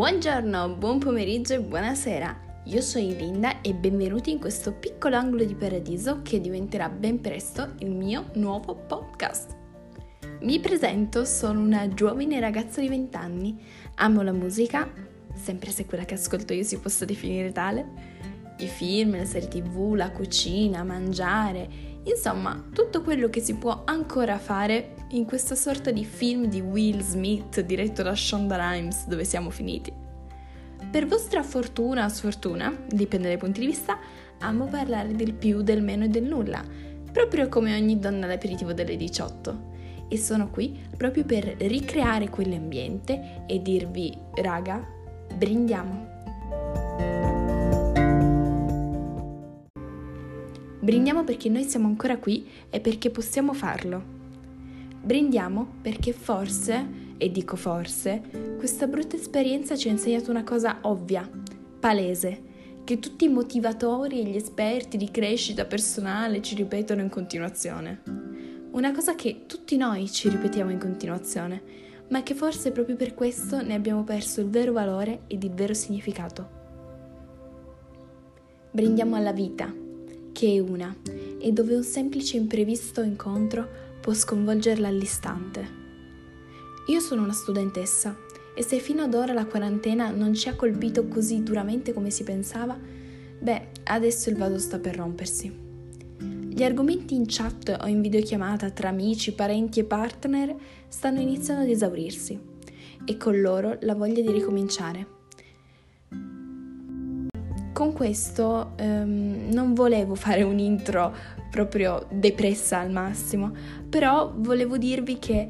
Buongiorno, buon pomeriggio e buonasera. Io sono Linda e benvenuti in questo piccolo angolo di paradiso che diventerà ben presto il mio nuovo podcast. Mi presento, sono una giovane ragazza di 20 anni, amo la musica, sempre se quella che ascolto io si possa definire tale, i film, le serie tv, la cucina, mangiare, insomma tutto quello che si può ancora fare in questa sorta di film di Will Smith diretto da Shonda Rhimes dove siamo finiti. Per vostra fortuna o sfortuna, dipende dai punti di vista, amo parlare del più, del meno e del nulla, proprio come ogni donna all'aperitivo delle 18. E sono qui proprio per ricreare quell'ambiente e dirvi, raga, brindiamo. Brindiamo perché noi siamo ancora qui e perché possiamo farlo. Brindiamo perché forse, e dico forse, questa brutta esperienza ci ha insegnato una cosa ovvia, palese, che tutti i motivatori e gli esperti di crescita personale ci ripetono in continuazione. Una cosa che tutti noi ci ripetiamo in continuazione, ma che forse proprio per questo ne abbiamo perso il vero valore ed il vero significato. Brindiamo alla vita, che è una, e dove un semplice imprevisto incontro può sconvolgerla all'istante. Io sono una studentessa e se fino ad ora la quarantena non ci ha colpito così duramente come si pensava, beh, adesso il vaso sta per rompersi. Gli argomenti in chat o in videochiamata tra amici, parenti e partner stanno iniziando ad esaurirsi e con loro la voglia di ricominciare. Con questo um, non volevo fare un intro proprio depressa al massimo, però volevo dirvi che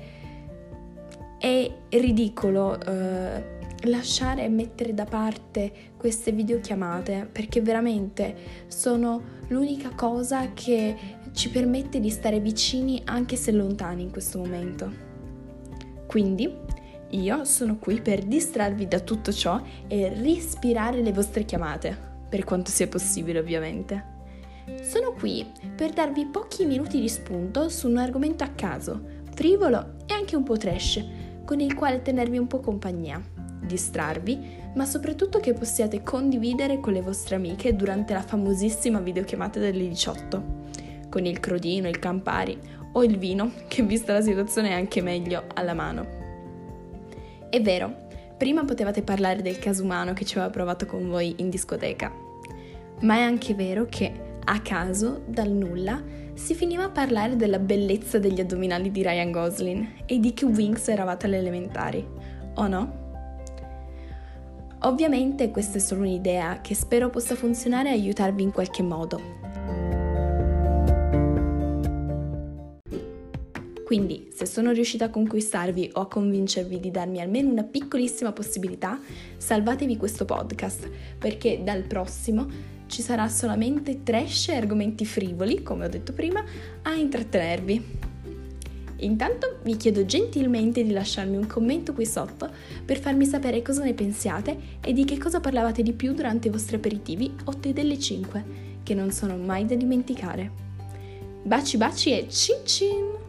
è ridicolo uh, lasciare e mettere da parte queste videochiamate perché veramente sono l'unica cosa che ci permette di stare vicini anche se lontani in questo momento. Quindi io sono qui per distrarvi da tutto ciò e rispirare le vostre chiamate per quanto sia possibile ovviamente. Sono qui per darvi pochi minuti di spunto su un argomento a caso, frivolo e anche un po' trash, con il quale tenervi un po' compagnia, distrarvi, ma soprattutto che possiate condividere con le vostre amiche durante la famosissima videochiamata delle 18, con il crodino, il campari o il vino, che vista la situazione è anche meglio alla mano. È vero, Prima potevate parlare del caso umano che ci aveva provato con voi in discoteca, ma è anche vero che a caso, dal nulla, si finiva a parlare della bellezza degli addominali di Ryan Gosling e di che Wings eravate alle elementari, o no? Ovviamente questa è solo un'idea che spero possa funzionare e aiutarvi in qualche modo, Quindi, se sono riuscita a conquistarvi o a convincervi di darmi almeno una piccolissima possibilità, salvatevi questo podcast, perché dal prossimo ci sarà solamente trash e argomenti frivoli, come ho detto prima, a intrattenervi. Intanto vi chiedo gentilmente di lasciarmi un commento qui sotto per farmi sapere cosa ne pensiate e di che cosa parlavate di più durante i vostri aperitivi o tè delle 5, che non sono mai da dimenticare. Baci baci e cin cin!